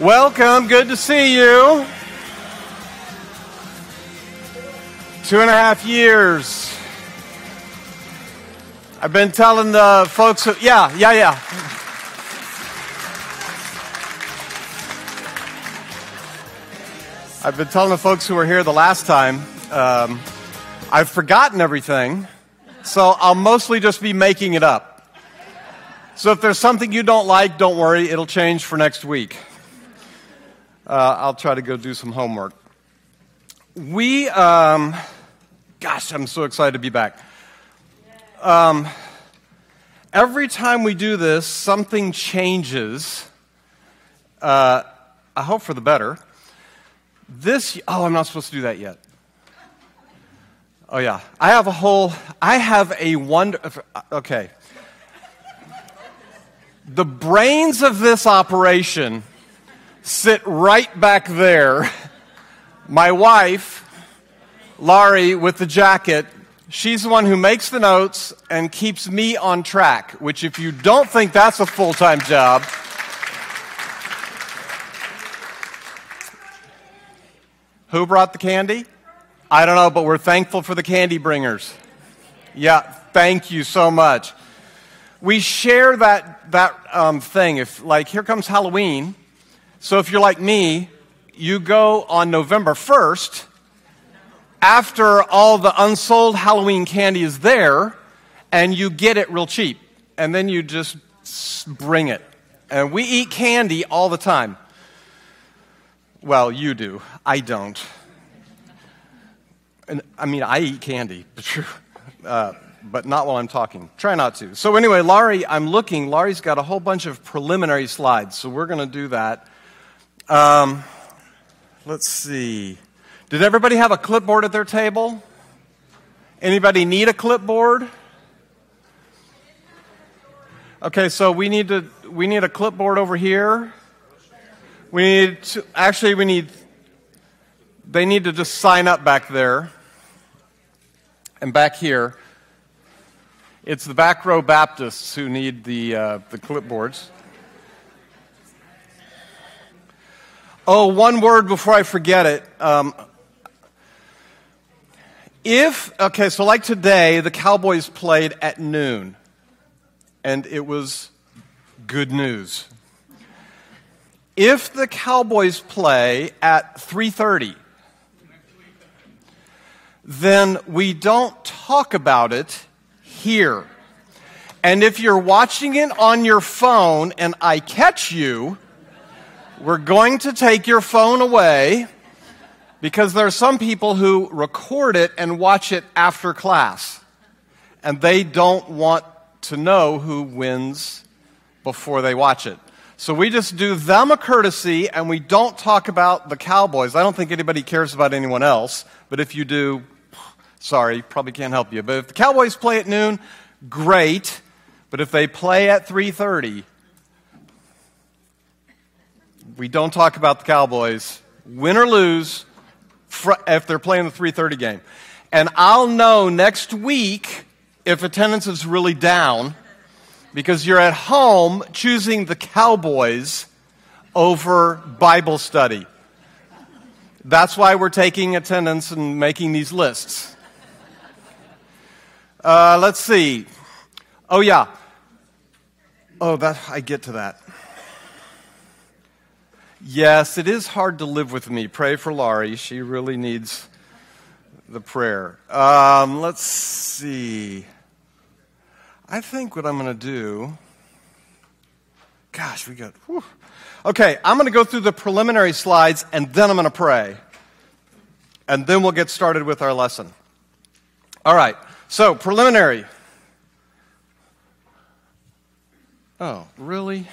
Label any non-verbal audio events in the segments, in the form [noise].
Welcome. Good to see you. Two and a half years. I've been telling the folks, who, yeah, yeah, yeah. I've been telling the folks who were here the last time, um, I've forgotten everything, so I'll mostly just be making it up. So if there's something you don't like, don't worry, it'll change for next week. Uh, I'll try to go do some homework. We, um, gosh, I'm so excited to be back. Um, every time we do this, something changes. Uh, I hope for the better. This, oh, I'm not supposed to do that yet. Oh, yeah. I have a whole, I have a wonder, okay. The brains of this operation sit right back there. My wife, Laurie, with the jacket, she's the one who makes the notes and keeps me on track, which, if you don't think that's a full time job, Who brought the candy? I don't know, but we're thankful for the candy bringers. Yeah, thank you so much. We share that, that um, thing. If, like, here comes Halloween. So if you're like me, you go on November 1st, after all the unsold Halloween candy is there, and you get it real cheap. And then you just bring it. And we eat candy all the time. Well, you do. I don't. And, I mean, I eat candy, [laughs] uh, but not while I'm talking. Try not to. So, anyway, Laurie, I'm looking. Laurie's got a whole bunch of preliminary slides, so we're going to do that. Um, let's see. Did everybody have a clipboard at their table? Anybody need a clipboard? Okay, so we need to we need a clipboard over here. We need to, actually, we need, they need to just sign up back there. And back here, it's the back row Baptists who need the, uh, the clipboards. Oh, one word before I forget it. Um, if, okay, so like today, the Cowboys played at noon, and it was good news if the Cowboys play at 3:30, then we don't talk about it here. And if you're watching it on your phone and I catch you, we're going to take your phone away because there are some people who record it and watch it after class. And they don't want to know who wins before they watch it. So we just do them a courtesy and we don't talk about the Cowboys. I don't think anybody cares about anyone else, but if you do, sorry, probably can't help you. But if the Cowboys play at noon, great. But if they play at 3:30, we don't talk about the Cowboys, win or lose, if they're playing the 3:30 game. And I'll know next week if attendance is really down because you're at home choosing the Cowboys over Bible study. That's why we're taking attendance and making these lists. Uh, let's see. Oh, yeah. Oh, that I get to that. Yes, it is hard to live with me. Pray for Laurie. She really needs the prayer. Um, let's see. I think what I'm going to do, gosh, we got, whew. okay, I'm going to go through the preliminary slides and then I'm going to pray. And then we'll get started with our lesson. All right, so preliminary. Oh, really?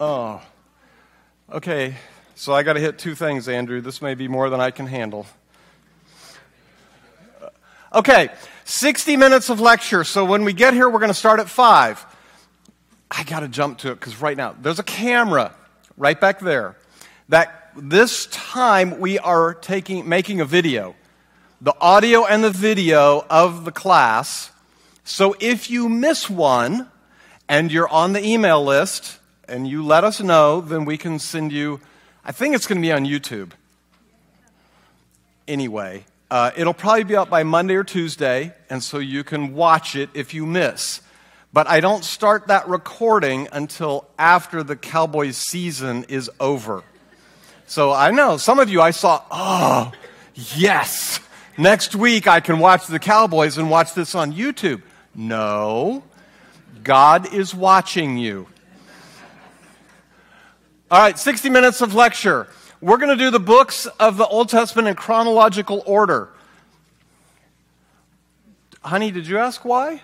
Oh, okay. So I got to hit two things, Andrew. This may be more than I can handle. Okay, 60 minutes of lecture. So when we get here, we're going to start at 5. I got to jump to it because right now there's a camera right back there. That this time we are taking, making a video, the audio and the video of the class. So if you miss one and you're on the email list and you let us know, then we can send you, I think it's going to be on YouTube. Anyway, uh, it'll probably be up by Monday or Tuesday, and so you can watch it if you miss. But I don't start that recording until after the Cowboys season is over. So I know some of you I saw, oh, yes, next week I can watch the Cowboys and watch this on YouTube. No, God is watching you. All right, 60 minutes of lecture. We're going to do the books of the Old Testament in chronological order. Honey, did you ask why?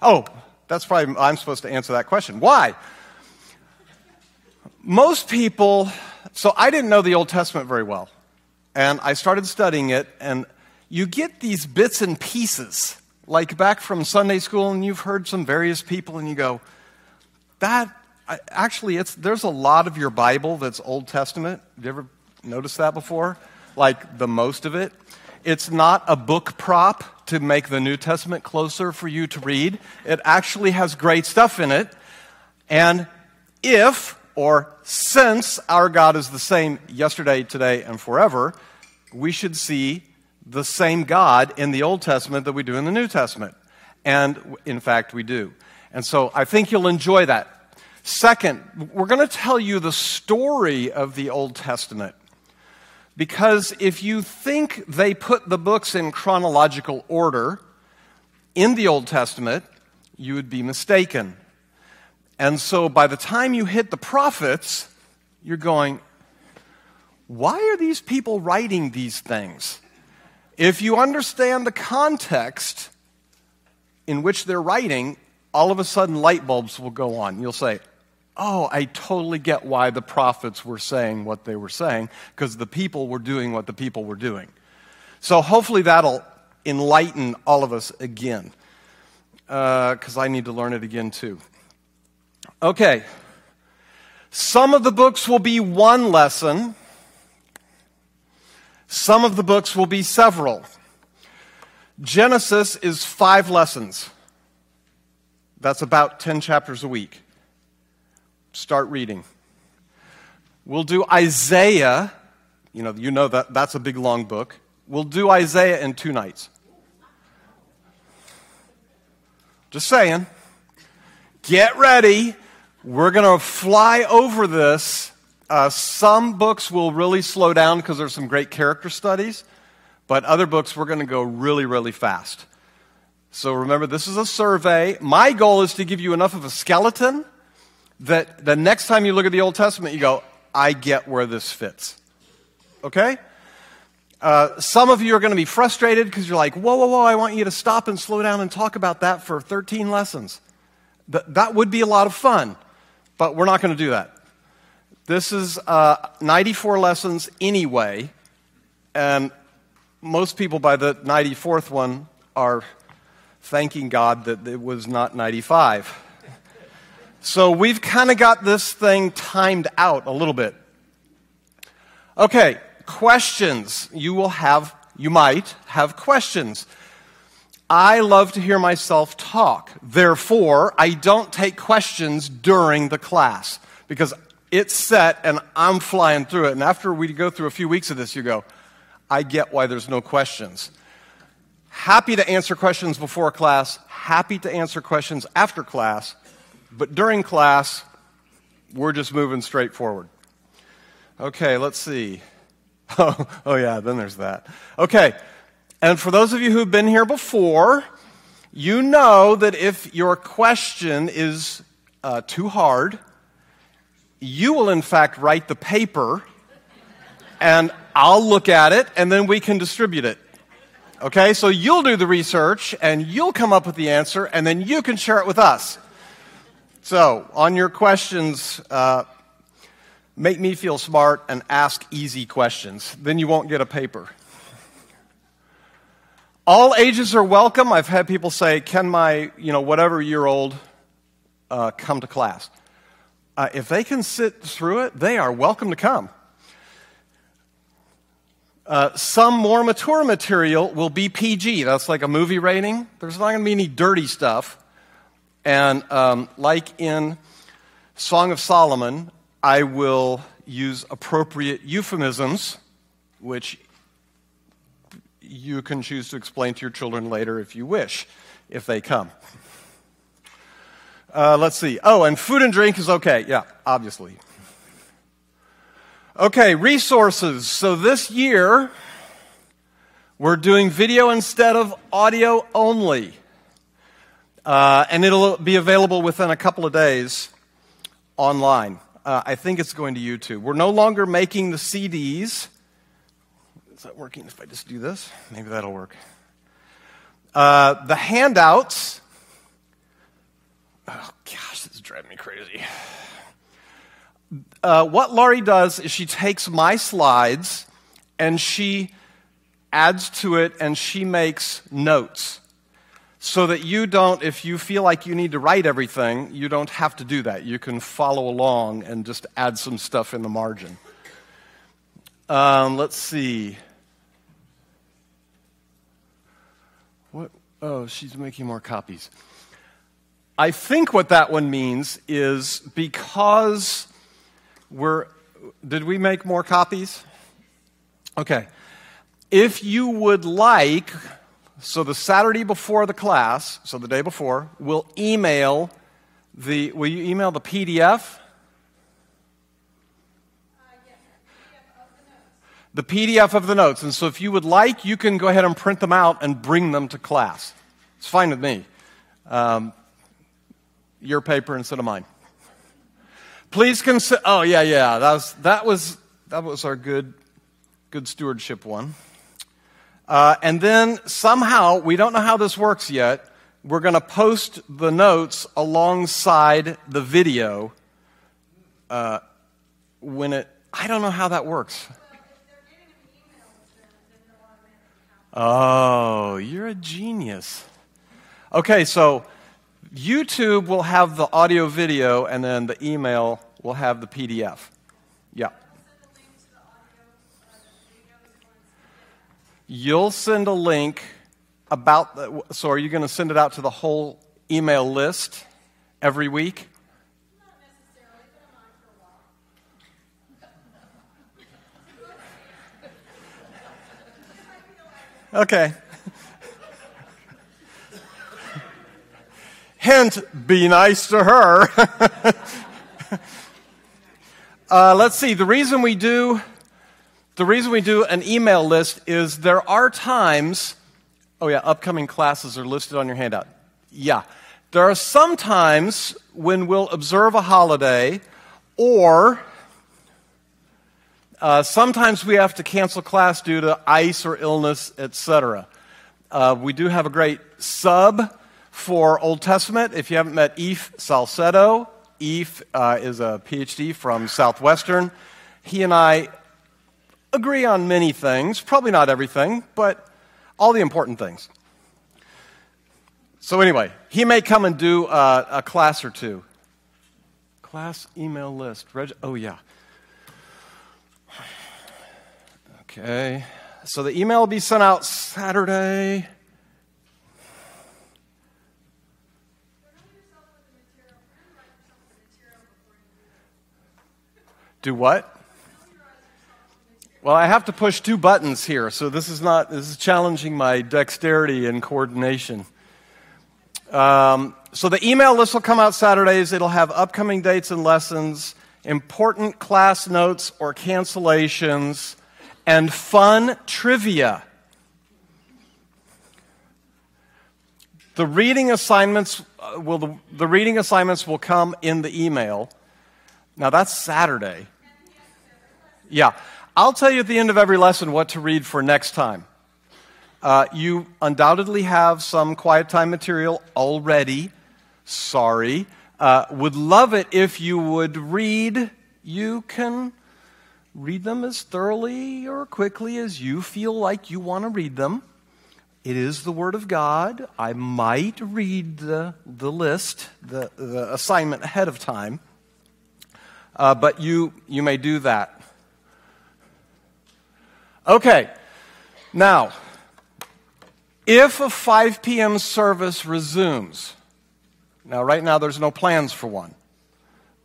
Oh, that's probably, I'm supposed to answer that question. Why? Most people, so I didn't know the Old Testament very well. And I started studying it, and you get these bits and pieces, like back from Sunday school, and you've heard some various people, and you go, that, actually, it's, there's a lot of your Bible that's Old Testament. Have you ever noticed that before? Like the most of it. It's not a book prop to make the New Testament closer for you to read. It actually has great stuff in it. And if or since our God is the same yesterday, today, and forever, we should see the same God in the Old Testament that we do in the New Testament. And in fact, we do. And so I think you'll enjoy that. Second, we're going to tell you the story of the Old Testament. Because if you think they put the books in chronological order in the Old Testament, you would be mistaken. And so by the time you hit the prophets, you're going, why are these people writing these things? If you understand the context in which they're writing, all of a sudden light bulbs will go on. You'll say, oh, I totally get why the prophets were saying what they were saying, because the people were doing what the people were doing. So hopefully that'll enlighten all of us again, because uh, I need to learn it again too. Okay. Some of the books will be one lesson. Some of the books will be several. Genesis is five lessons. That's about 10 chapters a week start reading. We'll do Isaiah. You know, you know that that's a big long book. We'll do Isaiah in two nights. Just saying. Get ready. We're going to fly over this. Uh, some books will really slow down because there's some great character studies, but other books we're going to go really, really fast. So remember, this is a survey. My goal is to give you enough of a skeleton that the next time you look at the Old Testament, you go, I get where this fits. Okay? Uh, some of you are going to be frustrated because you're like, whoa, whoa, whoa, I want you to stop and slow down and talk about that for 13 lessons. Th- that would be a lot of fun, but we're not going to do that. This is uh, 94 lessons anyway, and most people by the 94th one are thanking God that it was not 95. So we've kind of got this thing timed out a little bit. Okay, questions. You will have, you might have questions. I love to hear myself talk. Therefore, I don't take questions during the class because it's set and I'm flying through it. And after we go through a few weeks of this, you go, I get why there's no questions. Happy to answer questions before class, happy to answer questions after class. But during class, we're just moving straight forward. Okay, let's see. [laughs] Oh, oh, yeah, then there's that. Okay, and for those of you who've been here before, you know that if your question is uh, too hard, you will in fact write the paper, and I'll look at it, and then we can distribute it. Okay, so you'll do the research, and you'll come up with the answer, and then you can share it with us. So, on your questions, uh, make me feel smart and ask easy questions. Then you won't get a paper. All ages are welcome. I've had people say, "Can my, you know, whatever year old uh, come to class?" Uh, if they can sit through it, they are welcome to come. Uh, some more mature material will be PG. That's like a movie rating. There's not going to be any dirty stuff. And um, like in Song of Solomon, I will use appropriate euphemisms, which you can choose to explain to your children later if you wish, if they come. Uh, let's see. Oh, and food and drink is okay. Yeah, obviously. Okay, resources. So this year, we're doing video instead of audio only. Uh, and it'll be available within a couple of days online. Uh, I think it's going to YouTube. We're no longer making the CDs. Is that working if I just do this? Maybe that'll work. Uh, the handouts. Oh, gosh, this is driving me crazy. Uh, what Laurie does is she takes my slides and she adds to it and she makes notes so that you don't, if you feel like you need to write everything, you don't have to do that. You can follow along and just add some stuff in the margin. Um, let's see. What? Oh, she's making more copies. I think what that one means is because we're. Did we make more copies? Okay. If you would like so the Saturday before the class, so the day before, we'll email the, will you email the PDF? the PDF of the notes. And so if you would like, you can go ahead and print them out and bring them to class. It's fine with me. Um, your paper instead of mine. Please consider. Oh yeah, yeah. That was that was that was our good good stewardship one. Uh, and then somehow, we don't know how this works yet, we're going to post the notes alongside the video uh, when it, I don't know how that works. Oh, you're a genius. Okay, so YouTube will have the audio video, and then the email will have the PDF. Yeah. You'll send a link about the, so are you going to send it out to the whole email list every week? Okay. [laughs] Hint, be nice to her. [laughs] uh, let's see, the reason we do the reason we do an email list is there are times, oh yeah, upcoming classes are listed on your handout. Yeah. There are some times when we'll observe a holiday or uh, sometimes we have to cancel class due to ice or illness, etc. Uh, we do have a great sub for Old Testament. If you haven't met Eve Salcedo, Eve uh, is a PhD from Southwestern. He and I agree on many things, probably not everything, but all the important things. So, anyway, he may come and do a, a class or two. Class email list. Reg- oh, yeah. Okay. So the email will be sent out Saturday. Do what? Well, I have to push two buttons here, so this is not, this is challenging my dexterity and coordination. Um, so the email list will come out Saturdays. It'll have upcoming dates and lessons, important class notes or cancellations, and fun trivia. The reading assignments uh, will the, the reading assignments will come in the email. Now that's Saturday. Yeah. I'll tell you at the end of every lesson what to read for next time. Uh, you undoubtedly have some quiet time material already. Sorry. Uh, would love it if you would read. You can read them as thoroughly or quickly as you feel like you want to read them. It is the Word of God. I might read the, the list, the, the assignment ahead of time, uh, but you, you may do that. Okay, now, if a 5 p.m. service resumes, Now, right now, there's no plans for one.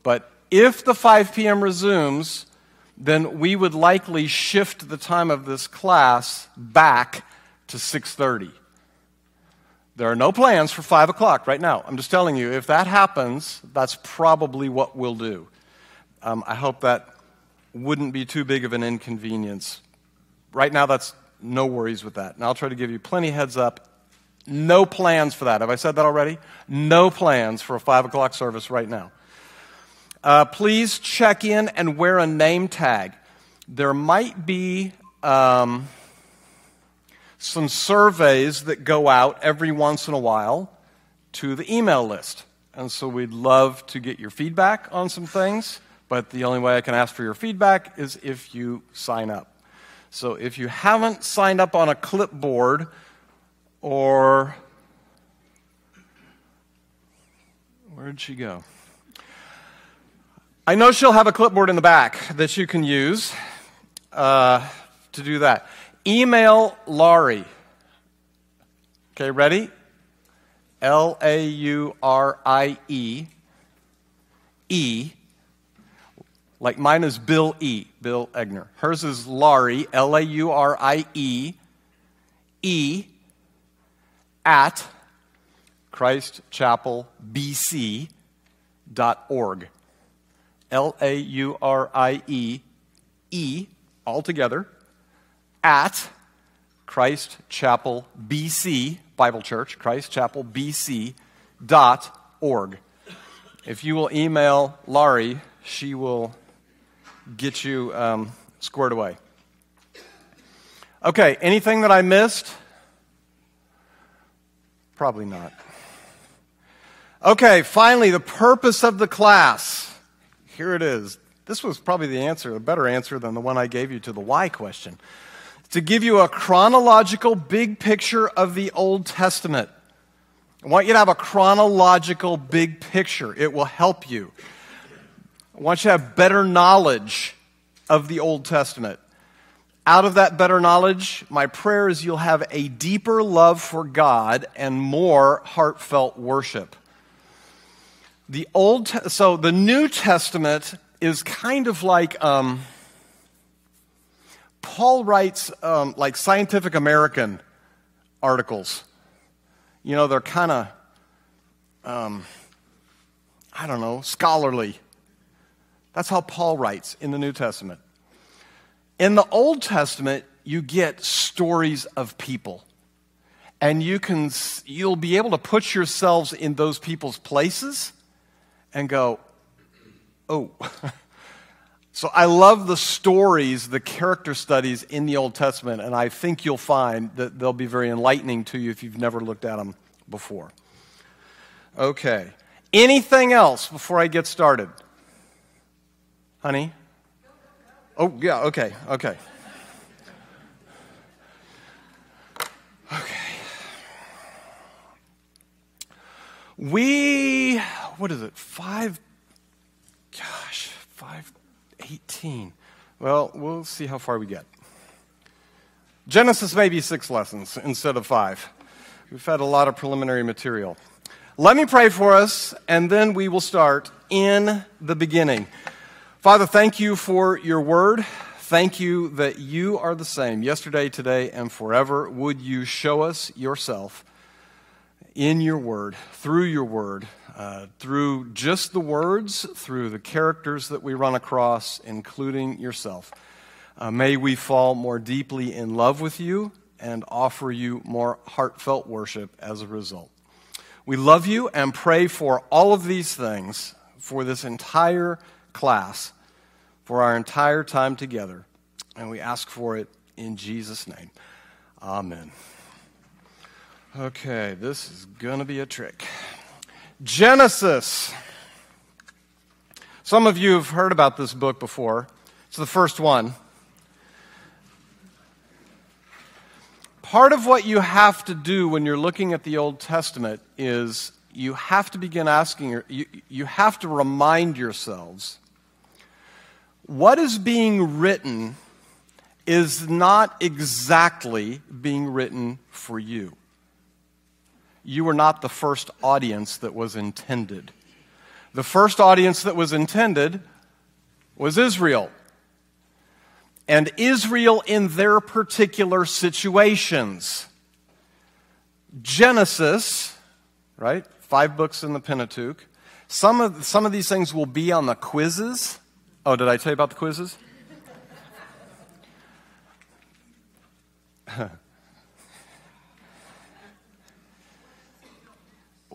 But if the 5 p.m. resumes, then we would likely shift the time of this class back to 6.30 there are no plans for 5 o'clock right now i'm just telling you if that happens that's probably what we'll do um, i hope that wouldn't be too big of an inconvenience right now that's no worries with that and i'll try to give you plenty heads up no plans for that have i said that already no plans for a 5 o'clock service right now uh, please check in and wear a name tag. There might be um, some surveys that go out every once in a while to the email list. And so we'd love to get your feedback on some things, but the only way I can ask for your feedback is if you sign up. So if you haven't signed up on a clipboard or. Where'd she go? I know she'll have a clipboard in the back that you can use uh, to do that. Email Laurie. Okay, ready? L A U R I E. E. Like mine is Bill E. Bill Egner. Hers is Laurie, L A U R I E. E. At ChristchapelBC.org. L A U R I E, E, all together, at Christ Chapel BC, Bible Church, Christ Chapel BC dot org. If you will email Laurie, she will get you um, squared away. Okay, anything that I missed? Probably not. Okay, finally, the purpose of the class here it is. This was probably the answer, a better answer than the one I gave you to the why question. To give you a chronological big picture of the Old Testament. I want you to have a chronological big picture. It will help you. I want you to have better knowledge of the Old Testament. Out of that better knowledge, my prayer is you'll have a deeper love for God and more heartfelt worship the Old, so the New Testament is kind of like um, Paul writes um, like Scientific American articles. You know, they're kind of, um, I don't know, scholarly. That's how Paul writes in the New Testament. In the Old Testament, you get stories of people. And you can, you'll be able to put yourselves in those people's places and go, oh. [laughs] so I love the stories, the character studies in the Old Testament, and I think you'll find that they'll be very enlightening to you if you've never looked at them before. Okay. Anything else before I get started? Honey? Oh, yeah, okay, okay. Okay. We what is it? Five, gosh, five, eighteen. Well, we'll see how far we get. Genesis may be six lessons instead of five. We've had a lot of preliminary material. Let me pray for us, and then we will start in the beginning. Father, thank you for your word. Thank you that you are the same yesterday, today, and forever. Would you show us yourself in your word, through your word, uh, through just the words, through the characters that we run across, including yourself. Uh, may we fall more deeply in love with you and offer you more heartfelt worship as a result. We love you and pray for all of these things for this entire class, for our entire time together. And we ask for it in Jesus' name. Amen. Okay, this is going to be a trick. Genesis. Some of you have heard about this book before. It's the first one. Part of what you have to do when you're looking at the Old Testament is you have to begin asking, you, you have to remind yourselves what is being written is not exactly being written for you you were not the first audience that was intended. The first audience that was intended was Israel. And Israel in their particular situations. Genesis, right? Five books in the Pentateuch. Some of, some of these things will be on the quizzes. Oh, did I tell you about the quizzes? [laughs]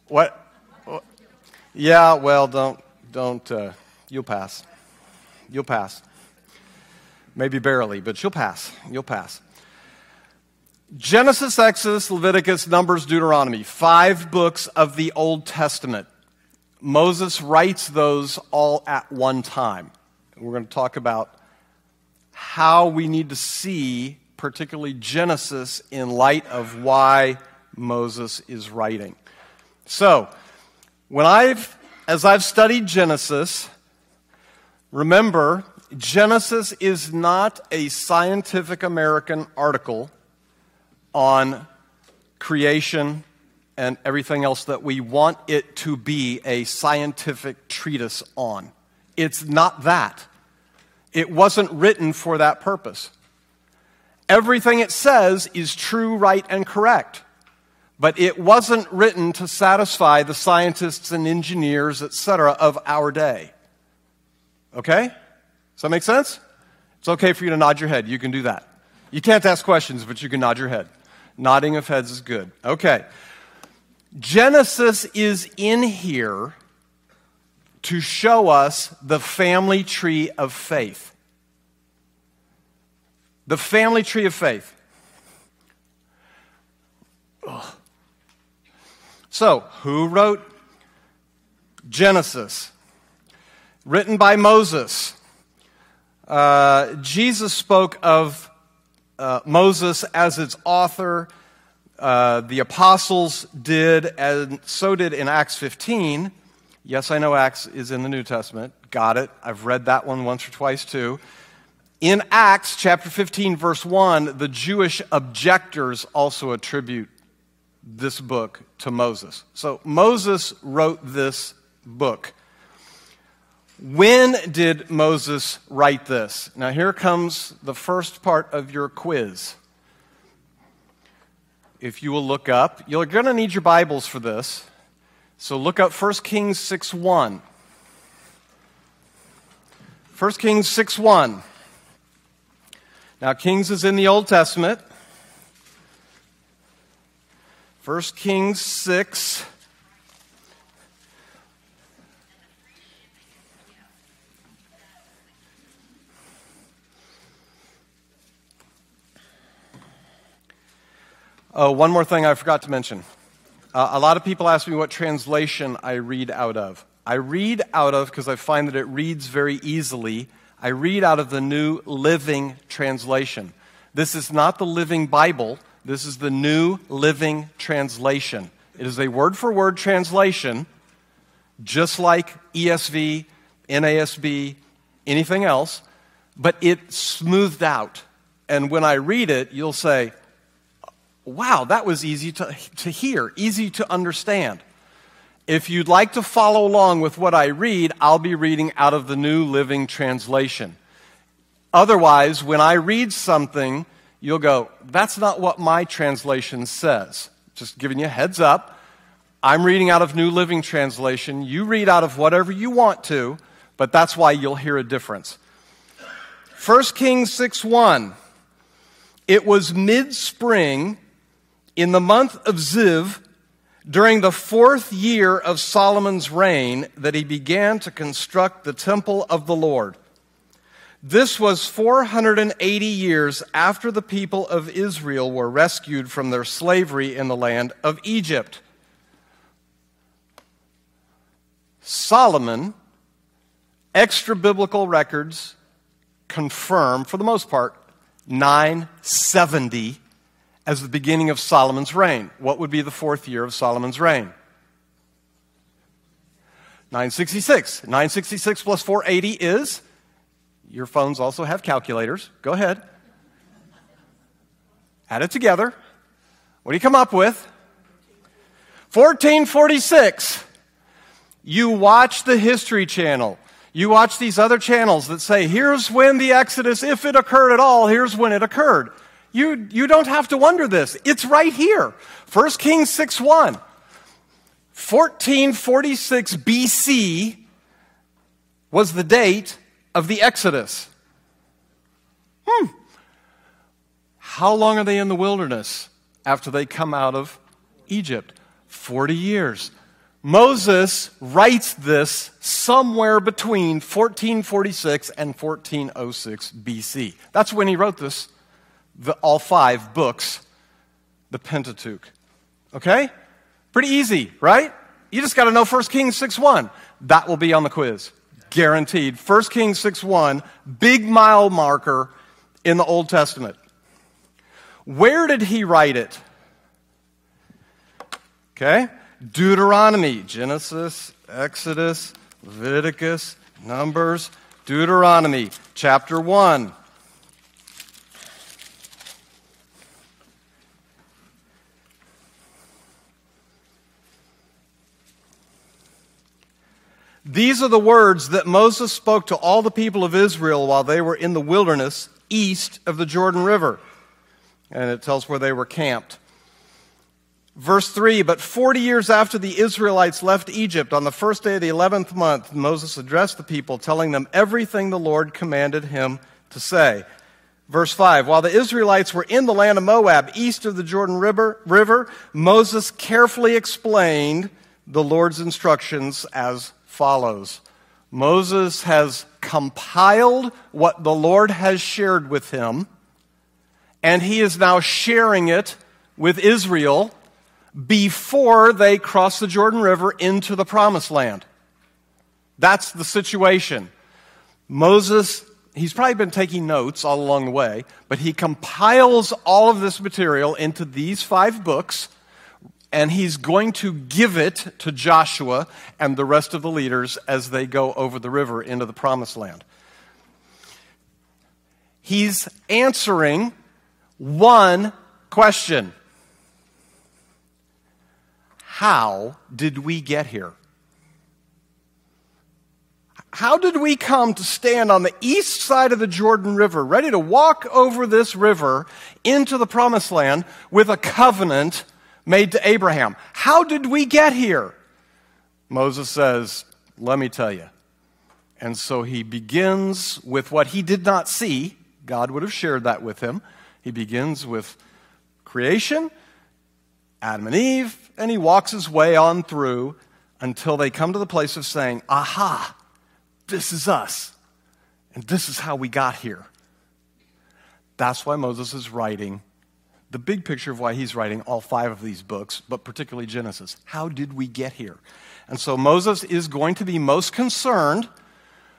what? Yeah, well, don't, don't, uh, you'll pass. You'll pass. Maybe barely, but you'll pass. You'll pass. Genesis, Exodus, Leviticus, Numbers, Deuteronomy, five books of the Old Testament. Moses writes those all at one time. We're going to talk about how we need to see, particularly Genesis, in light of why Moses is writing. So, when I've, as I've studied Genesis, remember, Genesis is not a scientific American article on creation and everything else that we want it to be a scientific treatise on. It's not that. It wasn't written for that purpose. Everything it says is true, right, and correct. But it wasn't written to satisfy the scientists and engineers, etc., of our day. Okay? Does that make sense? It's okay for you to nod your head. You can do that. You can't ask questions, but you can nod your head. Nodding of heads is good. Okay. Genesis is in here to show us the family tree of faith. The family tree of faith. Ugh. So, who wrote Genesis? Written by Moses. Uh, Jesus spoke of uh, Moses as its author. Uh, the apostles did, and so did in Acts 15. Yes, I know Acts is in the New Testament. Got it. I've read that one once or twice too. In Acts chapter 15, verse 1, the Jewish objectors also attribute this book to Moses. So Moses wrote this book. When did Moses write this? Now, here comes the first part of your quiz. If you will look up, you're going to need your Bibles for this. So look up 1 Kings 6 1. 1 Kings 6 1. Now, Kings is in the Old Testament. 1 Kings 6 Oh, one more thing I forgot to mention. Uh, a lot of people ask me what translation I read out of. I read out of, because I find that it reads very easily, I read out of the New Living Translation. This is not the Living Bible, this is the New Living Translation. It is a word for word translation, just like ESV, NASB, anything else, but it's smoothed out. And when I read it, you'll say, wow, that was easy to, to hear, easy to understand. If you'd like to follow along with what I read, I'll be reading out of the New Living Translation. Otherwise, when I read something, you'll go, that's not what my translation says. Just giving you a heads up. I'm reading out of New Living Translation. You read out of whatever you want to, but that's why you'll hear a difference. 1 Kings 6 1. It was mid spring in the month of Ziv, during the fourth year of Solomon's reign, that he began to construct the temple of the Lord. This was 480 years after the people of Israel were rescued from their slavery in the land of Egypt. Solomon, extra biblical records confirm, for the most part, 970 as the beginning of Solomon's reign. What would be the fourth year of Solomon's reign? 966. 966 plus 480 is, your phones also have calculators. Go ahead. Add it together. What do you come up with? 1446. You watch the History Channel. You watch these other channels that say, here's when the Exodus, if it occurred at all, here's when it occurred. You, you don't have to wonder this. It's right here. 1 Kings 6 1. 1446 BC was the date of the Exodus. Hmm. How long are they in the wilderness after they come out of Egypt? 40 years. Moses writes this somewhere between 1446 and 1406 BC. That's when he wrote this, the, all five books, the Pentateuch. Okay? Pretty easy, right? You just got to know 1 Kings 6 1. That will be on the quiz. Guaranteed. 1 Kings 6 1, big mile marker in the Old Testament. Where did he write it? Okay? Deuteronomy, Genesis, Exodus, Leviticus, Numbers, Deuteronomy, chapter 1. These are the words that Moses spoke to all the people of Israel while they were in the wilderness east of the Jordan River. And it tells where they were camped. Verse 3 But 40 years after the Israelites left Egypt, on the first day of the 11th month, Moses addressed the people, telling them everything the Lord commanded him to say. Verse 5 While the Israelites were in the land of Moab, east of the Jordan River, river Moses carefully explained the Lord's instructions as follows Moses has compiled what the Lord has shared with him, and he is now sharing it with Israel before they cross the Jordan River into the promised land. That's the situation. Moses, he's probably been taking notes all along the way, but he compiles all of this material into these five books, and he's going to give it to Joshua and the rest of the leaders as they go over the river into the promised land. He's answering one question. How did we get here? How did we come to stand on the east side of the Jordan River, ready to walk over this river into the promised land with a covenant made to Abraham? How did we get here? Moses says, Let me tell you. And so he begins with what he did not see. God would have shared that with him. He begins with creation, Adam and Eve, and he walks his way on through until they come to the place of saying, Aha, this is us. And this is how we got here. That's why Moses is writing the big picture of why he's writing all five of these books, but particularly Genesis. How did we get here? And so Moses is going to be most concerned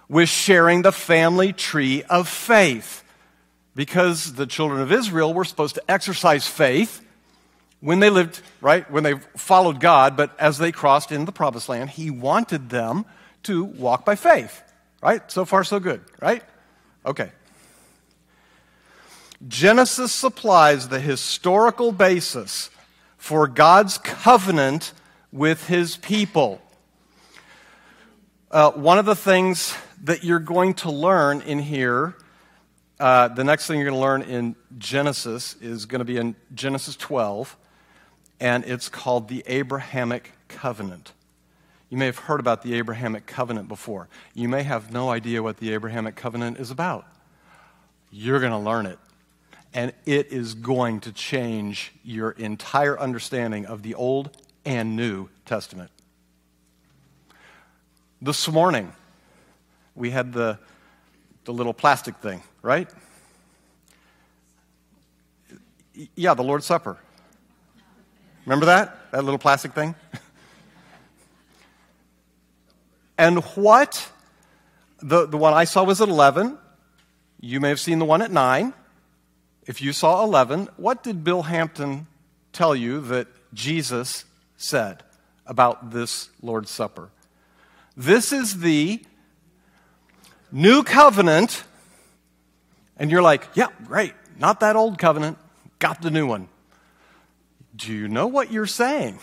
with sharing the family tree of faith because the children of Israel were supposed to exercise faith when they lived, right, when they followed God, but as they crossed into the promised land, He wanted them to walk by faith, right? So far, so good, right? Okay. Genesis supplies the historical basis for God's covenant with His people. Uh, one of the things that you're going to learn in here, uh, the next thing you're going to learn in Genesis is going to be in Genesis 12 and it's called the Abrahamic Covenant. You may have heard about the Abrahamic Covenant before. You may have no idea what the Abrahamic Covenant is about. You're going to learn it, and it is going to change your entire understanding of the Old and New Testament. This morning, we had the, the little plastic thing, right? Yeah, the Lord's Supper. Remember that? That little plastic thing? [laughs] and what? The, the one I saw was at 11. You may have seen the one at 9. If you saw 11, what did Bill Hampton tell you that Jesus said about this Lord's Supper? This is the new covenant. And you're like, yeah, great. Not that old covenant. Got the new one. Do you know what you're saying?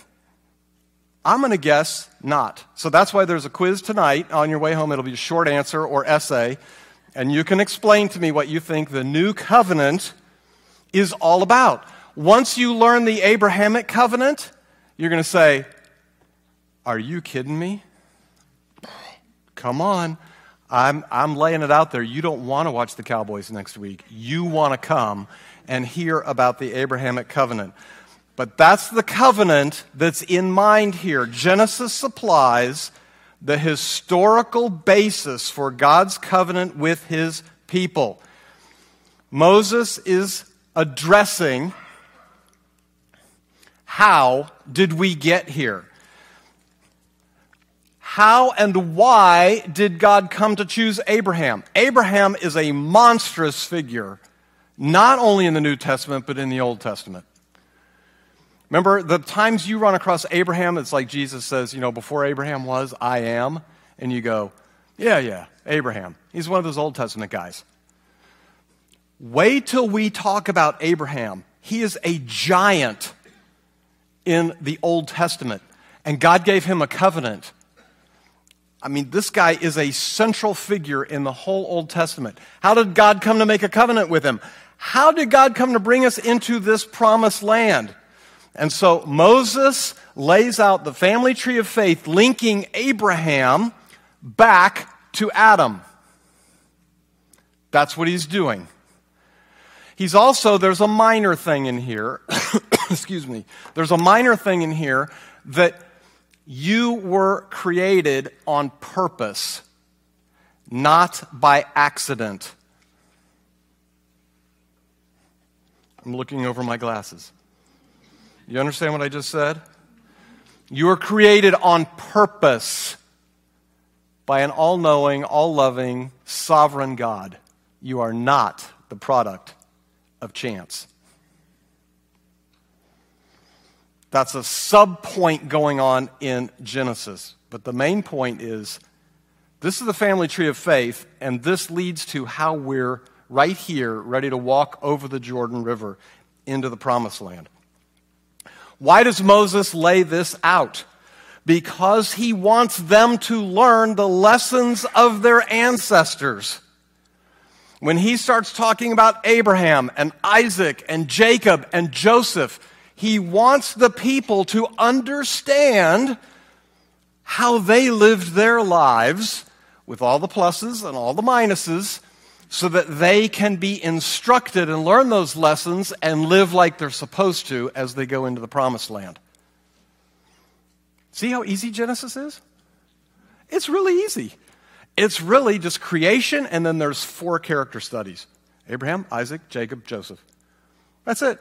I'm going to guess not. So that's why there's a quiz tonight. On your way home, it'll be a short answer or essay. And you can explain to me what you think the new covenant is all about. Once you learn the Abrahamic covenant, you're going to say, Are you kidding me? Come on. I'm, I'm laying it out there. You don't want to watch the Cowboys next week. You want to come and hear about the Abrahamic covenant. But that's the covenant that's in mind here. Genesis supplies the historical basis for God's covenant with his people. Moses is addressing how did we get here? How and why did God come to choose Abraham? Abraham is a monstrous figure, not only in the New Testament, but in the Old Testament. Remember, the times you run across Abraham, it's like Jesus says, you know, before Abraham was, I am. And you go, yeah, yeah, Abraham. He's one of those Old Testament guys. Wait till we talk about Abraham. He is a giant in the Old Testament, and God gave him a covenant. I mean, this guy is a central figure in the whole Old Testament. How did God come to make a covenant with him? How did God come to bring us into this promised land? And so Moses lays out the family tree of faith, linking Abraham back to Adam. That's what he's doing. He's also, there's a minor thing in here. [coughs] excuse me. There's a minor thing in here that you were created on purpose, not by accident. I'm looking over my glasses. You understand what I just said? You were created on purpose by an all knowing, all loving, sovereign God. You are not the product of chance. That's a sub point going on in Genesis. But the main point is this is the family tree of faith, and this leads to how we're right here ready to walk over the Jordan River into the promised land. Why does Moses lay this out? Because he wants them to learn the lessons of their ancestors. When he starts talking about Abraham and Isaac and Jacob and Joseph, he wants the people to understand how they lived their lives with all the pluses and all the minuses so that they can be instructed and learn those lessons and live like they're supposed to as they go into the promised land. See how easy Genesis is? It's really easy. It's really just creation, and then there's four character studies Abraham, Isaac, Jacob, Joseph. That's it.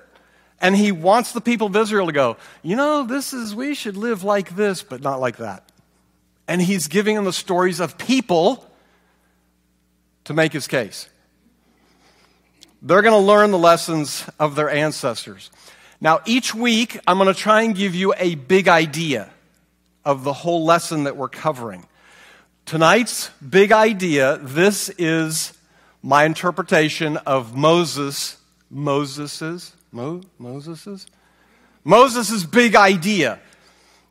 And he wants the people of Israel to go, you know, this is, we should live like this, but not like that. And he's giving them the stories of people to make his case. They're going to learn the lessons of their ancestors. Now, each week, I'm going to try and give you a big idea of the whole lesson that we're covering. Tonight's big idea this is my interpretation of Moses, Moses's, Mo, Moses's, Moses's big idea.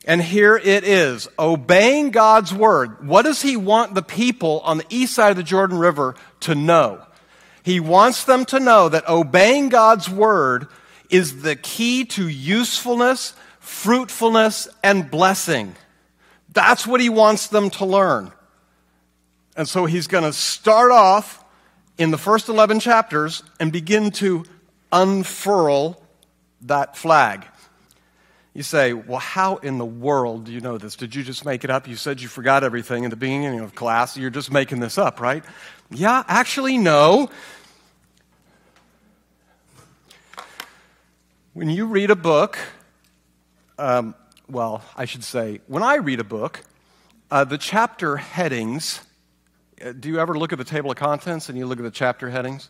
And here it is obeying God's word. What does he want the people on the east side of the Jordan River to know? He wants them to know that obeying God's word is the key to usefulness, fruitfulness, and blessing. That's what he wants them to learn. And so he's going to start off in the first 11 chapters and begin to unfurl that flag. You say, well, how in the world do you know this? Did you just make it up? You said you forgot everything in the beginning of class. You're just making this up, right? Yeah, actually, no. When you read a book, um, well, I should say, when I read a book, uh, the chapter headings, Uh, do you ever look at the table of contents and you look at the chapter headings?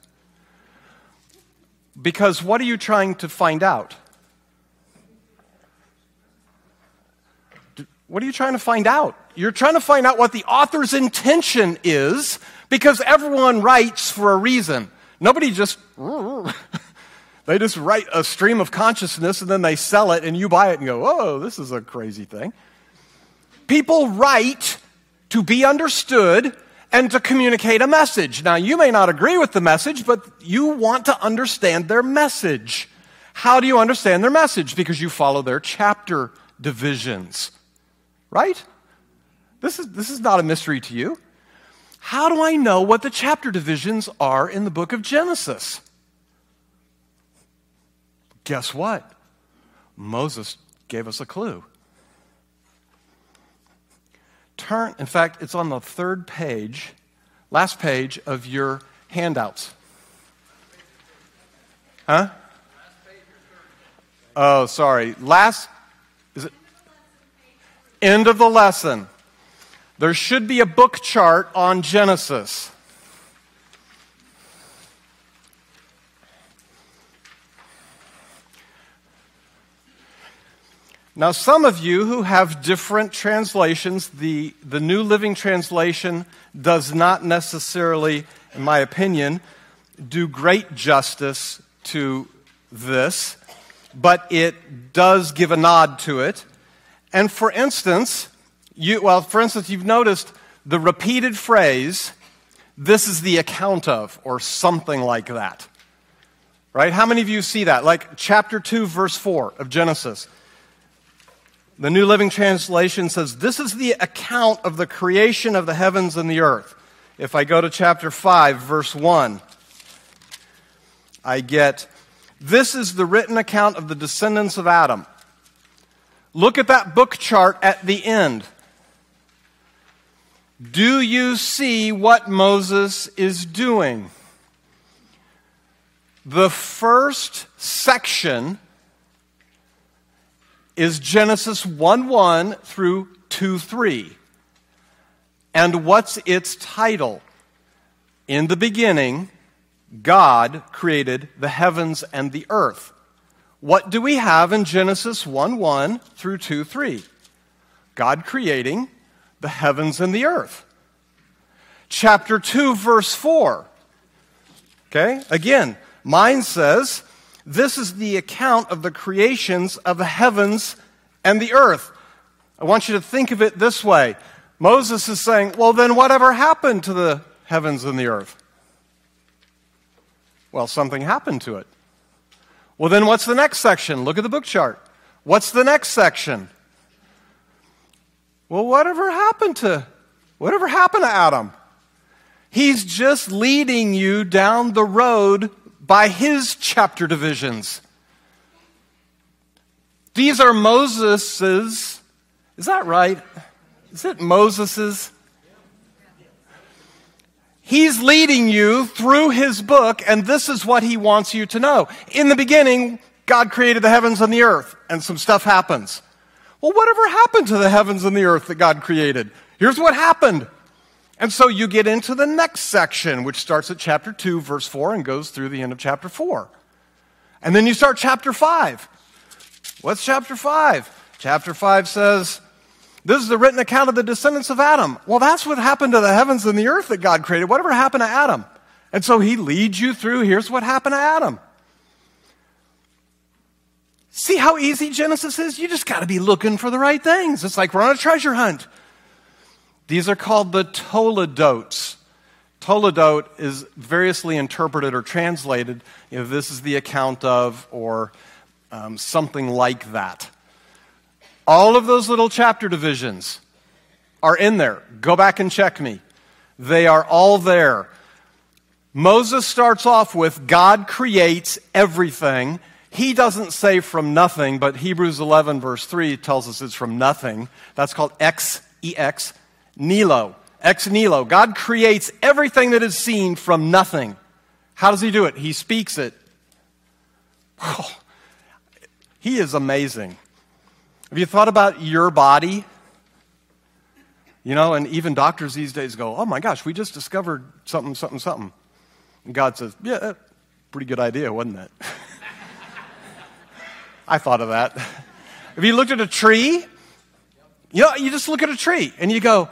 Because what are you trying to find out? What are you trying to find out? You're trying to find out what the author's intention is because everyone writes for a reason. Nobody just, [laughs] they just write a stream of consciousness and then they sell it and you buy it and go, oh, this is a crazy thing. People write to be understood and to communicate a message. Now, you may not agree with the message, but you want to understand their message. How do you understand their message? Because you follow their chapter divisions. Right? This is, this is not a mystery to you. How do I know what the chapter divisions are in the book of Genesis? Guess what? Moses gave us a clue. Turn, in fact, it's on the third page, last page of your handouts. Huh? Oh, sorry. Last, is it? End of the lesson. There should be a book chart on Genesis. Now, some of you who have different translations, the, the New Living Translation does not necessarily, in my opinion, do great justice to this, but it does give a nod to it. And for instance, you, well, for instance, you've noticed the repeated phrase, this is the account of, or something like that. Right? How many of you see that? Like chapter 2, verse 4 of Genesis. The New Living Translation says, This is the account of the creation of the heavens and the earth. If I go to chapter 5, verse 1, I get, This is the written account of the descendants of Adam. Look at that book chart at the end. Do you see what Moses is doing? The first section is Genesis 1 1 through 2 3. And what's its title? In the beginning, God created the heavens and the earth. What do we have in Genesis 1 1 through 2 3? God creating the heavens and the earth. Chapter 2, verse 4. Okay, again, mine says, This is the account of the creations of the heavens and the earth. I want you to think of it this way Moses is saying, Well, then whatever happened to the heavens and the earth? Well, something happened to it. Well, then what's the next section? Look at the book chart. What's the next section? Well, whatever happened to whatever happened to Adam? He's just leading you down the road by his chapter divisions. These are Moses's. Is that right? Is it Moses's? He's leading you through his book, and this is what he wants you to know. In the beginning, God created the heavens and the earth, and some stuff happens. Well, whatever happened to the heavens and the earth that God created? Here's what happened. And so you get into the next section, which starts at chapter 2, verse 4, and goes through the end of chapter 4. And then you start chapter 5. What's chapter 5? Chapter 5 says, This is the written account of the descendants of Adam. Well, that's what happened to the heavens and the earth that God created. Whatever happened to Adam? And so he leads you through here's what happened to Adam. See how easy Genesis is? You just got to be looking for the right things. It's like we're on a treasure hunt. These are called the Toledotes. Toledot is variously interpreted or translated. You know, this is the account of, or um, something like that. All of those little chapter divisions are in there. Go back and check me. They are all there. Moses starts off with God creates everything. He doesn't say from nothing, but Hebrews 11, verse 3 tells us it's from nothing. That's called ex, E-X, Nihilo. Ex nihilo. God creates everything that is seen from nothing. How does he do it? He speaks it. Oh, he is amazing. Have you thought about your body? You know, and even doctors these days go, oh my gosh, we just discovered something, something, something. And God says, yeah, pretty good idea, wasn't it? [laughs] I thought of that. [laughs] Have you looked at a tree? You know, you just look at a tree and you go,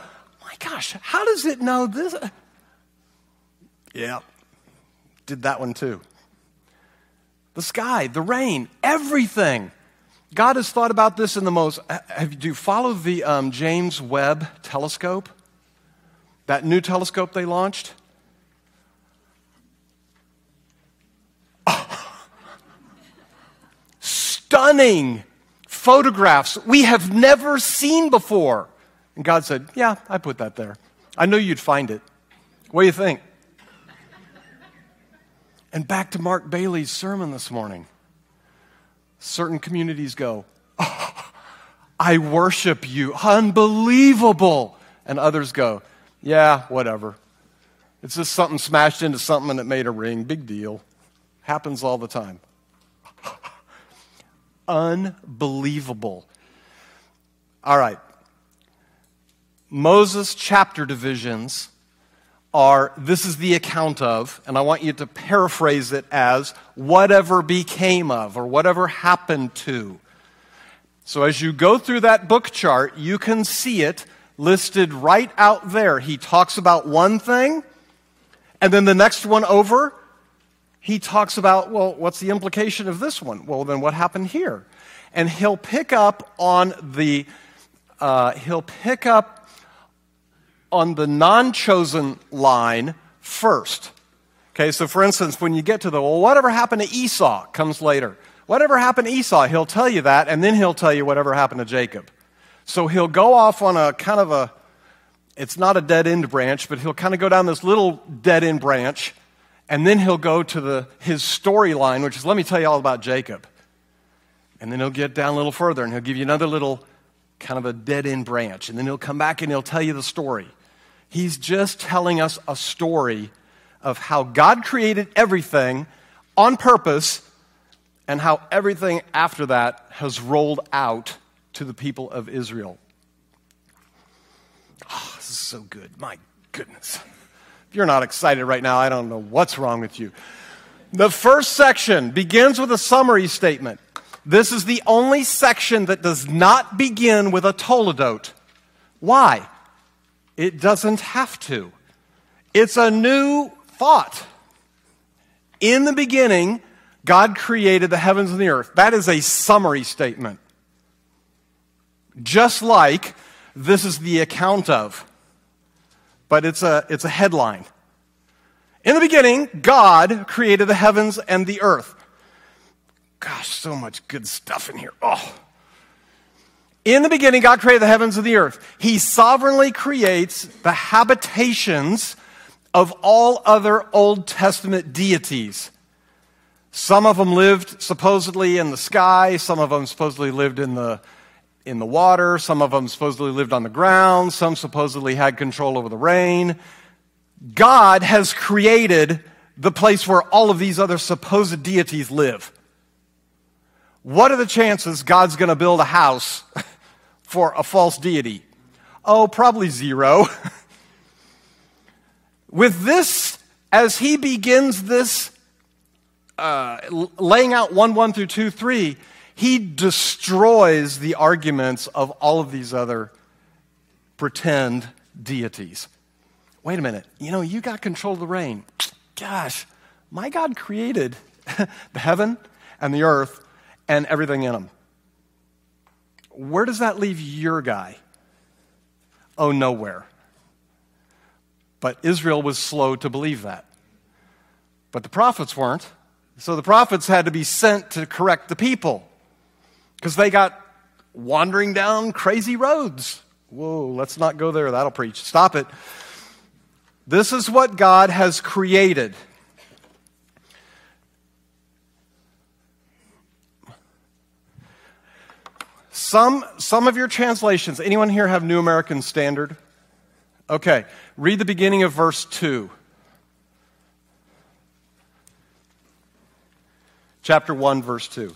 gosh, how does it know this? Yeah, did that one too. The sky, the rain, everything. God has thought about this in the most. Have, do you follow the um, James Webb telescope? That new telescope they launched? [laughs] Stunning photographs we have never seen before. And God said, Yeah, I put that there. I knew you'd find it. What do you think? And back to Mark Bailey's sermon this morning. Certain communities go, oh, I worship you. Unbelievable. And others go, Yeah, whatever. It's just something smashed into something and it made a ring. Big deal. Happens all the time. [laughs] Unbelievable. All right. Moses chapter divisions are this is the account of, and I want you to paraphrase it as whatever became of or whatever happened to. So as you go through that book chart, you can see it listed right out there. He talks about one thing, and then the next one over, he talks about, well, what's the implication of this one? Well, then what happened here? And he'll pick up on the, uh, he'll pick up on the non chosen line first. Okay, so for instance, when you get to the, well, whatever happened to Esau comes later. Whatever happened to Esau, he'll tell you that, and then he'll tell you whatever happened to Jacob. So he'll go off on a kind of a, it's not a dead end branch, but he'll kind of go down this little dead end branch, and then he'll go to the, his storyline, which is, let me tell you all about Jacob. And then he'll get down a little further, and he'll give you another little kind of a dead end branch. And then he'll come back and he'll tell you the story. He's just telling us a story of how God created everything on purpose and how everything after that has rolled out to the people of Israel. Oh, this is so good. My goodness. If you're not excited right now, I don't know what's wrong with you. The first section begins with a summary statement. This is the only section that does not begin with a toledot. Why? It doesn't have to. It's a new thought. In the beginning, God created the heavens and the earth. That is a summary statement. Just like this is the account of, but it's a, it's a headline. In the beginning, God created the heavens and the earth. Gosh, so much good stuff in here. Oh. In the beginning, God created the heavens and the earth. He sovereignly creates the habitations of all other Old Testament deities. Some of them lived supposedly in the sky, some of them supposedly lived in the, in the water, some of them supposedly lived on the ground, some supposedly had control over the rain. God has created the place where all of these other supposed deities live. What are the chances God's going to build a house [laughs] for a false deity? Oh, probably zero. [laughs] With this, as he begins this, uh, laying out 1 1 through 2 3, he destroys the arguments of all of these other pretend deities. Wait a minute. You know, you got control of the rain. Gosh, my God created [laughs] the heaven and the earth and everything in them. Where does that leave your guy? Oh, nowhere. But Israel was slow to believe that. But the prophets weren't. So the prophets had to be sent to correct the people because they got wandering down crazy roads. Whoa, let's not go there. That'll preach. Stop it. This is what God has created. Some, some of your translations, anyone here have New American Standard? Okay, read the beginning of verse 2. Chapter 1, verse 2.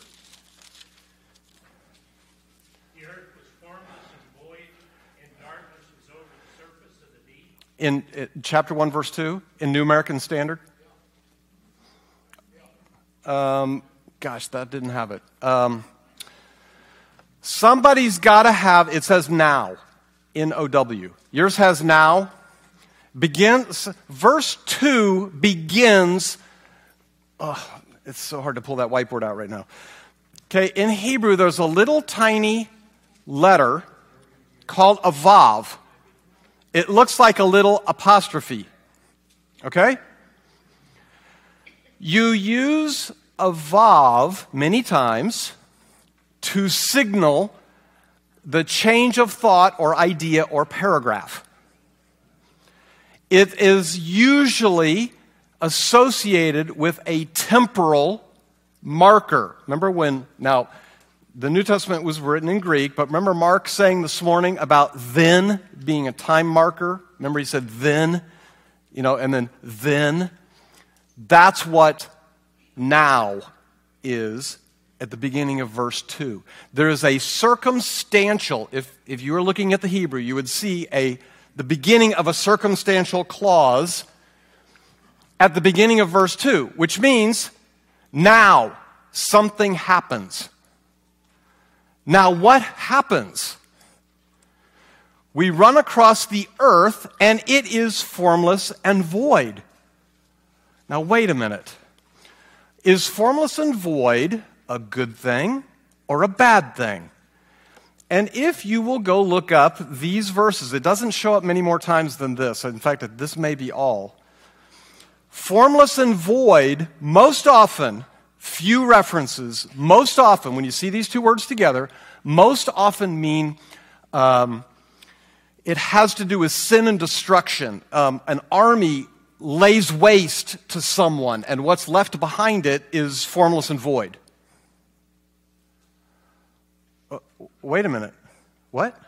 in, in chapter 1, verse 2, in New American Standard? Um, gosh, that didn't have it. Um, Somebody's got to have, it says now, in OW. Yours has now. Begins, verse 2 begins, oh, it's so hard to pull that whiteboard out right now. Okay, in Hebrew, there's a little tiny letter called a vav. It looks like a little apostrophe. Okay? You use a vav many times to signal the change of thought or idea or paragraph. It is usually associated with a temporal marker. Remember when, now, the New Testament was written in Greek, but remember Mark saying this morning about then being a time marker? Remember he said then, you know, and then then. That's what now is at the beginning of verse 2. There is a circumstantial, if, if you were looking at the Hebrew, you would see a, the beginning of a circumstantial clause at the beginning of verse 2, which means now something happens. Now, what happens? We run across the earth and it is formless and void. Now, wait a minute. Is formless and void a good thing or a bad thing? And if you will go look up these verses, it doesn't show up many more times than this. In fact, this may be all. Formless and void, most often, few references, most often, when you see these two words together, most often mean um, it has to do with sin and destruction. Um, an army lays waste to someone, and what's left behind it is formless and void. Uh, wait a minute. What?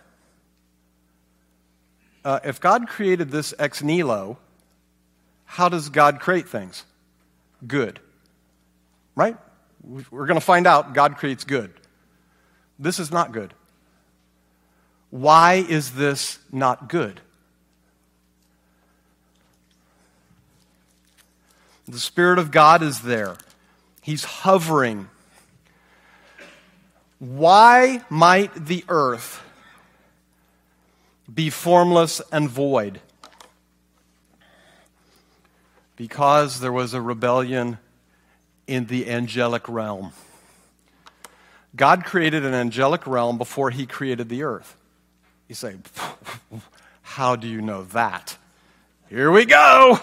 Uh, if God created this ex nihilo, how does God create things? Good. Right? We're going to find out God creates good. This is not good. Why is this not good? The Spirit of God is there, He's hovering. Why might the earth be formless and void? because there was a rebellion in the angelic realm. God created an angelic realm before he created the earth. You say, How do you know that? Here we go.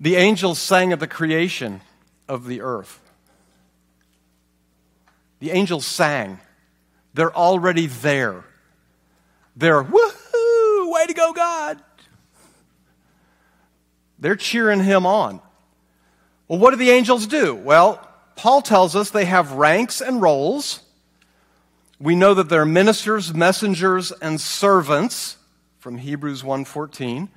The angels sang of the creation of the earth. The angels sang. They're already there. They're, woohoo, way to go, God. They're cheering him on. Well, what do the angels do? Well, Paul tells us they have ranks and roles. We know that they're ministers, messengers, and servants from Hebrews 1:14.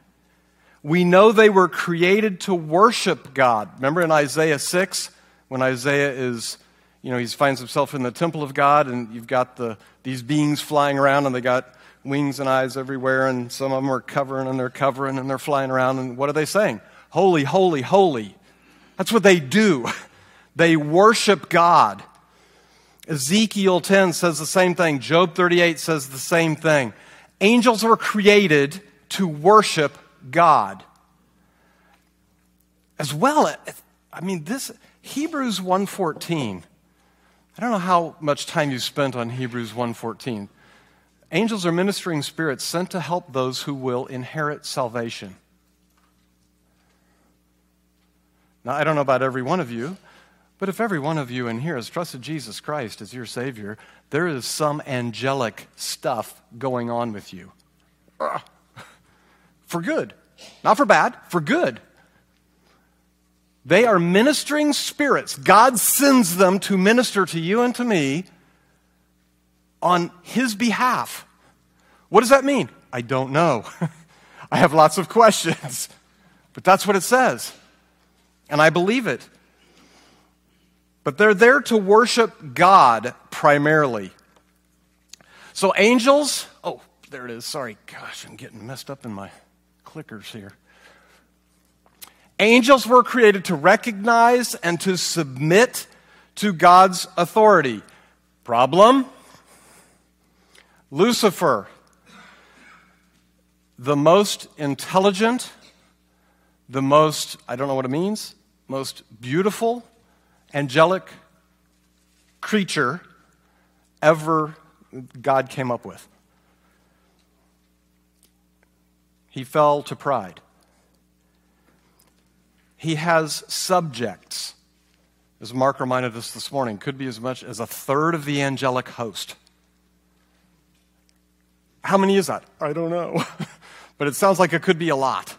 We know they were created to worship God. Remember in Isaiah 6 when Isaiah is, you know, he finds himself in the temple of God and you've got the, these beings flying around and they got wings and eyes everywhere, and some of them are covering and they're covering and they're flying around. And what are they saying? Holy, holy, holy. That's what they do. [laughs] They worship God. Ezekiel 10 says the same thing. Job 38 says the same thing. Angels were created to worship God. As well, I mean, this Hebrews 1:14. I don't know how much time you spent on Hebrews 1:14. Angels are ministering spirits sent to help those who will inherit salvation. Now, I don't know about every one of you, but if every one of you in here has trusted Jesus Christ as your Savior, there is some angelic stuff going on with you. For good. Not for bad, for good. They are ministering spirits. God sends them to minister to you and to me on his behalf. What does that mean? I don't know. [laughs] I have lots of questions, [laughs] but that's what it says. And I believe it. But they're there to worship God primarily. So, angels, oh, there it is. Sorry, gosh, I'm getting messed up in my clickers here. Angels were created to recognize and to submit to God's authority. Problem? Lucifer, the most intelligent, the most, I don't know what it means, most beautiful, angelic creature ever God came up with. He fell to pride. He has subjects, as Mark reminded us this morning, could be as much as a third of the angelic host. How many is that? I don't know. [laughs] but it sounds like it could be a lot.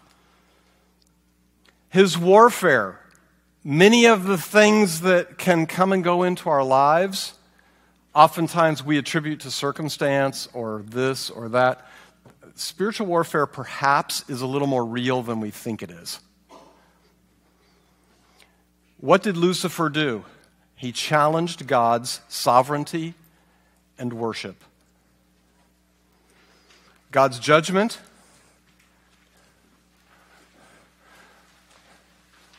His warfare, many of the things that can come and go into our lives, oftentimes we attribute to circumstance or this or that. Spiritual warfare perhaps is a little more real than we think it is. What did Lucifer do? He challenged God's sovereignty and worship. God's judgment.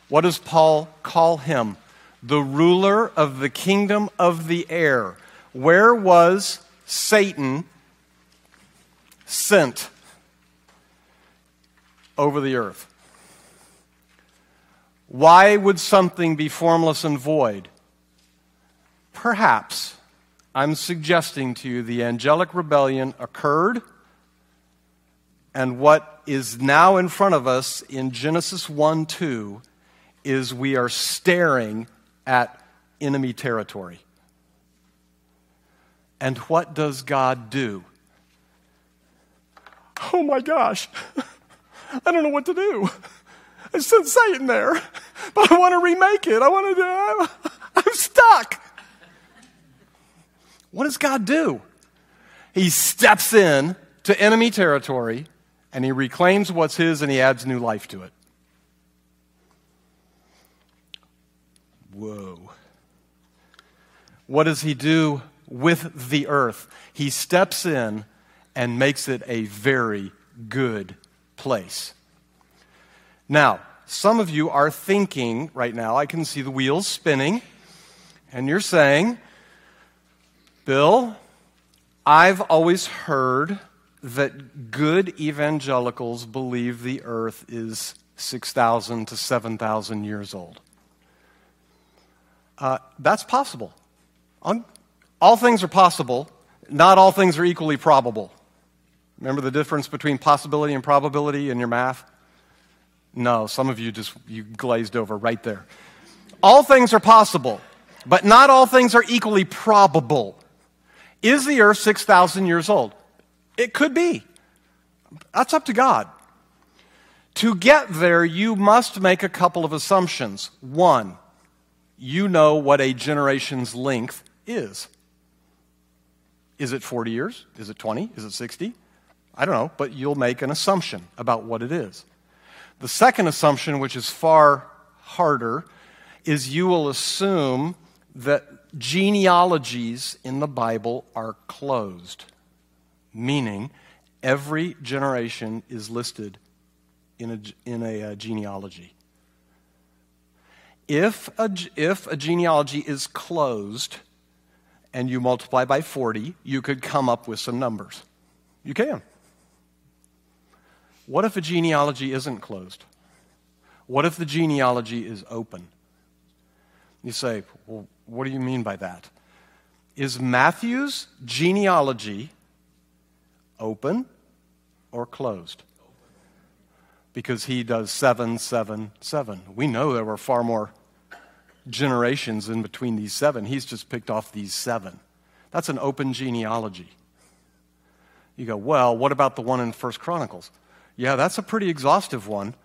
What does Paul call him? The ruler of the kingdom of the air. Where was Satan sent over the earth? Why would something be formless and void? Perhaps I'm suggesting to you the angelic rebellion occurred and what is now in front of us in Genesis 1 2 is we are staring at enemy territory. And what does God do? Oh my gosh, I don't know what to do. I sent Satan there, but I want to remake it. I want to. do, I'm stuck. What does God do? He steps in to enemy territory and he reclaims what's his and he adds new life to it. Whoa. What does he do with the earth? He steps in and makes it a very good place. Now, some of you are thinking right now, I can see the wheels spinning, and you're saying, Bill, I've always heard that good evangelicals believe the earth is 6,000 to 7,000 years old. Uh, that's possible. All things are possible, not all things are equally probable. Remember the difference between possibility and probability in your math? No, some of you just you glazed over right there. All things are possible, but not all things are equally probable. Is the earth 6,000 years old? It could be. That's up to God. To get there, you must make a couple of assumptions. One, you know what a generation's length is. Is it 40 years? Is it 20? Is it 60? I don't know, but you'll make an assumption about what it is. The second assumption, which is far harder, is you will assume that genealogies in the Bible are closed meaning every generation is listed in a, in a, a uh, genealogy. If a, if a genealogy is closed and you multiply by 40, you could come up with some numbers. You can. What if a genealogy isn't closed? What if the genealogy is open? You say, well, what do you mean by that? Is Matthew's genealogy open or closed? Because he does seven, seven, seven. We know there were far more generations in between these seven. He's just picked off these seven. That's an open genealogy. You go, well, what about the one in First Chronicles? Yeah, that's a pretty exhaustive one.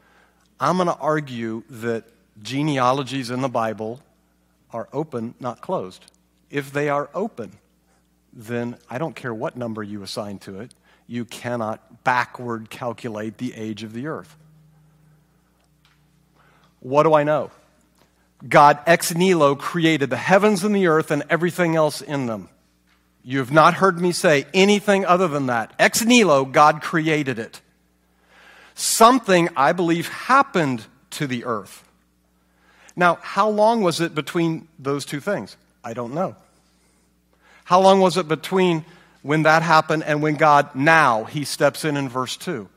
I'm going to argue that genealogies in the Bible are open, not closed. If they are open, then I don't care what number you assign to it, you cannot backward calculate the age of the earth. What do I know? God ex nihilo created the heavens and the earth and everything else in them. You have not heard me say anything other than that. Ex nihilo, God created it. Something, I believe, happened to the earth. Now, how long was it between those two things? I don't know. How long was it between when that happened and when God now he steps in in verse 2?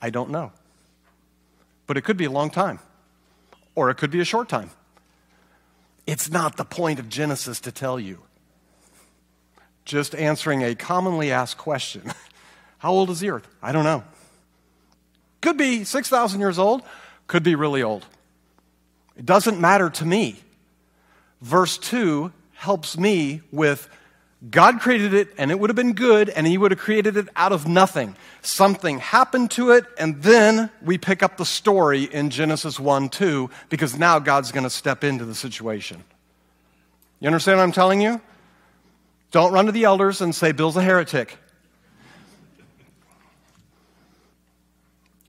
I don't know. but it could be a long time, or it could be a short time. It's not the point of Genesis to tell you. Just answering a commonly asked question [laughs] How old is the earth? I don't know. Could be 6,000 years old, could be really old. It doesn't matter to me. Verse 2 helps me with God created it and it would have been good and he would have created it out of nothing. Something happened to it and then we pick up the story in Genesis 1 2 because now God's going to step into the situation. You understand what I'm telling you? Don't run to the elders and say Bill's a heretic.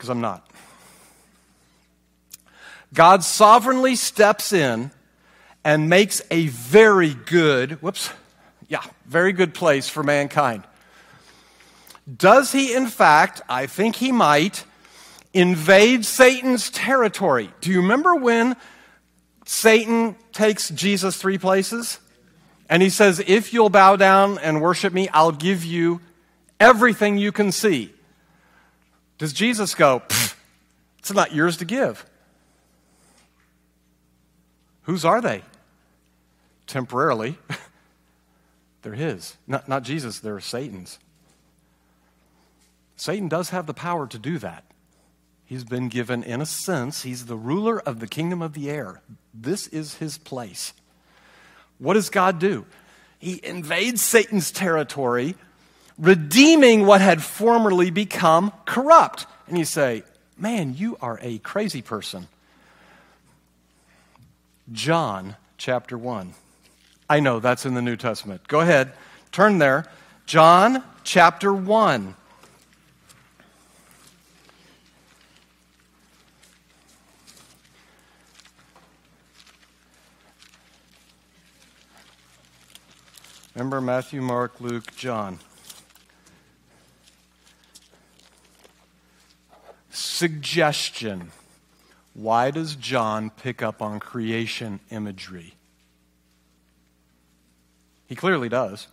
Because I'm not. God sovereignly steps in and makes a very good, whoops, yeah, very good place for mankind. Does he, in fact, I think he might, invade Satan's territory? Do you remember when Satan takes Jesus three places? And he says, If you'll bow down and worship me, I'll give you everything you can see. Does Jesus go, It's not yours to give? Whose are they? Temporarily. [laughs] they're his. Not, not Jesus, they're Satan's. Satan does have the power to do that. He's been given, in a sense, he's the ruler of the kingdom of the air. This is his place. What does God do? He invades Satan's territory, redeeming what had formerly become corrupt. And you say, Man, you are a crazy person. John chapter 1. I know that's in the New Testament. Go ahead, turn there. John chapter 1. Remember Matthew, Mark, Luke, John. Suggestion. Why does John pick up on creation imagery? He clearly does.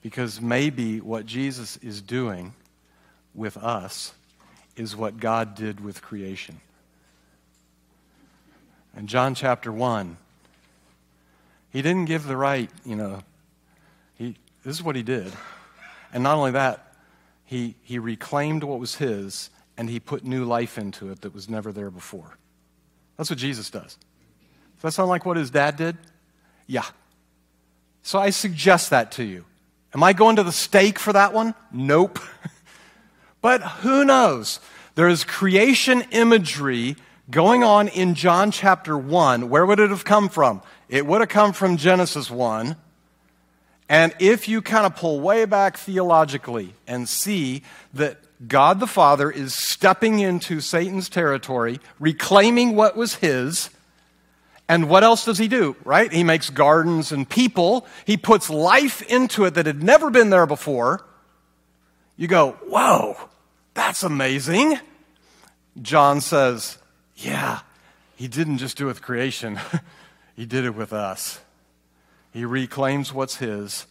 Because maybe what Jesus is doing with us is what God did with creation. In John chapter 1, he didn't give the right, you know, he, this is what he did. And not only that, he, he reclaimed what was his and he put new life into it that was never there before. That's what Jesus does. Does that sound like what his dad did? Yeah. So I suggest that to you. Am I going to the stake for that one? Nope. [laughs] but who knows? There is creation imagery going on in John chapter 1. Where would it have come from? It would have come from Genesis 1. And if you kind of pull way back theologically and see that God the Father is stepping into Satan's territory, reclaiming what was his. And what else does he do, right? He makes gardens and people. He puts life into it that had never been there before. You go, whoa, that's amazing. John says, yeah, he didn't just do it with creation, [laughs] he did it with us. He reclaims what's his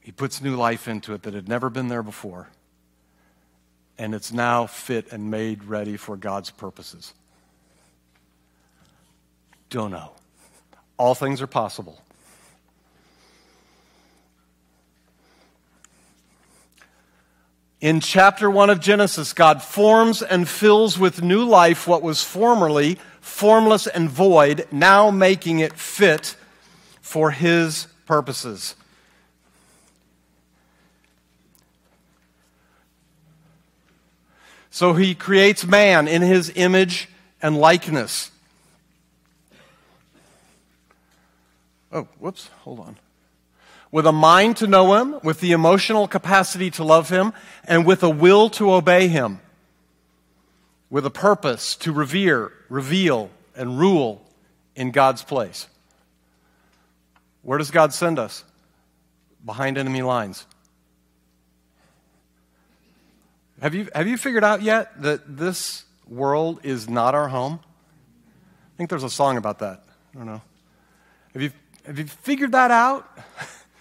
he puts new life into it that had never been there before. And it's now fit and made ready for God's purposes. Don't know. All things are possible. In chapter 1 of Genesis, God forms and fills with new life what was formerly formless and void, now making it fit for His purposes. So he creates man in his image and likeness. Oh, whoops, hold on. With a mind to know him, with the emotional capacity to love him, and with a will to obey him. With a purpose to revere, reveal, and rule in God's place. Where does God send us? Behind enemy lines. Have you, have you figured out yet that this world is not our home? I think there's a song about that. I don't know. Have you, have you figured that out?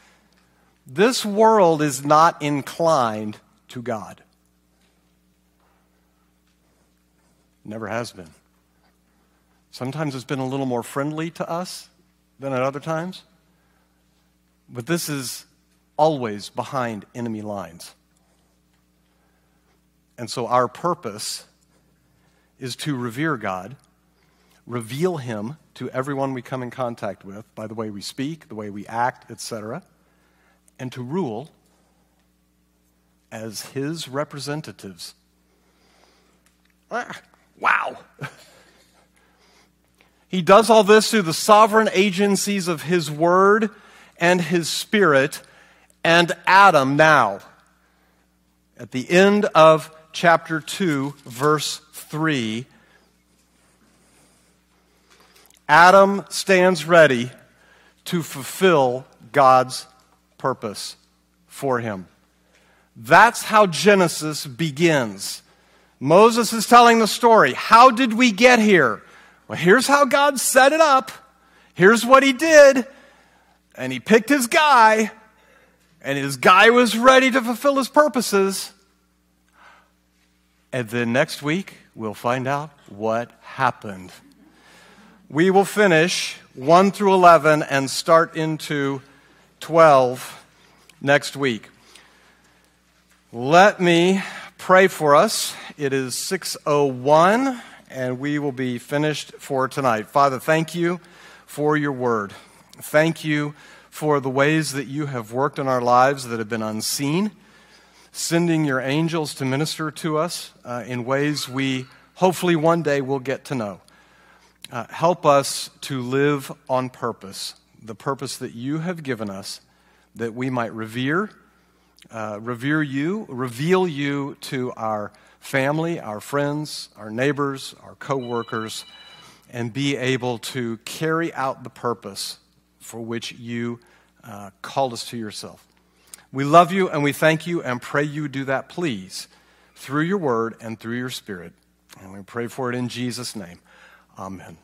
[laughs] this world is not inclined to God. never has been. Sometimes it's been a little more friendly to us than at other times. But this is always behind enemy lines. And so our purpose is to revere God, reveal Him to everyone we come in contact with by the way we speak, the way we act, etc., and to rule as His representatives. Ah, wow. [laughs] he does all this through the sovereign agencies of His Word and His Spirit and Adam now. At the end of chapter 2, verse 3, Adam stands ready to fulfill God's purpose for him. That's how Genesis begins. Moses is telling the story. How did we get here? Well, here's how God set it up. Here's what he did. And he picked his guy, and his guy was ready to fulfill his purposes. And then next week, we'll find out what happened. We will finish 1 through 11 and start into 12 next week. Let me pray for us. It is 601 and we will be finished for tonight. Father, thank you for your word. Thank you for the ways that you have worked in our lives that have been unseen, sending your angels to minister to us uh, in ways we hopefully one day will get to know. Uh, help us to live on purpose, the purpose that you have given us, that we might revere, uh, revere you, reveal you to our family, our friends, our neighbors, our coworkers, and be able to carry out the purpose for which you uh, called us to yourself. We love you and we thank you and pray you do that, please, through your word and through your spirit. And we pray for it in Jesus' name. Amen.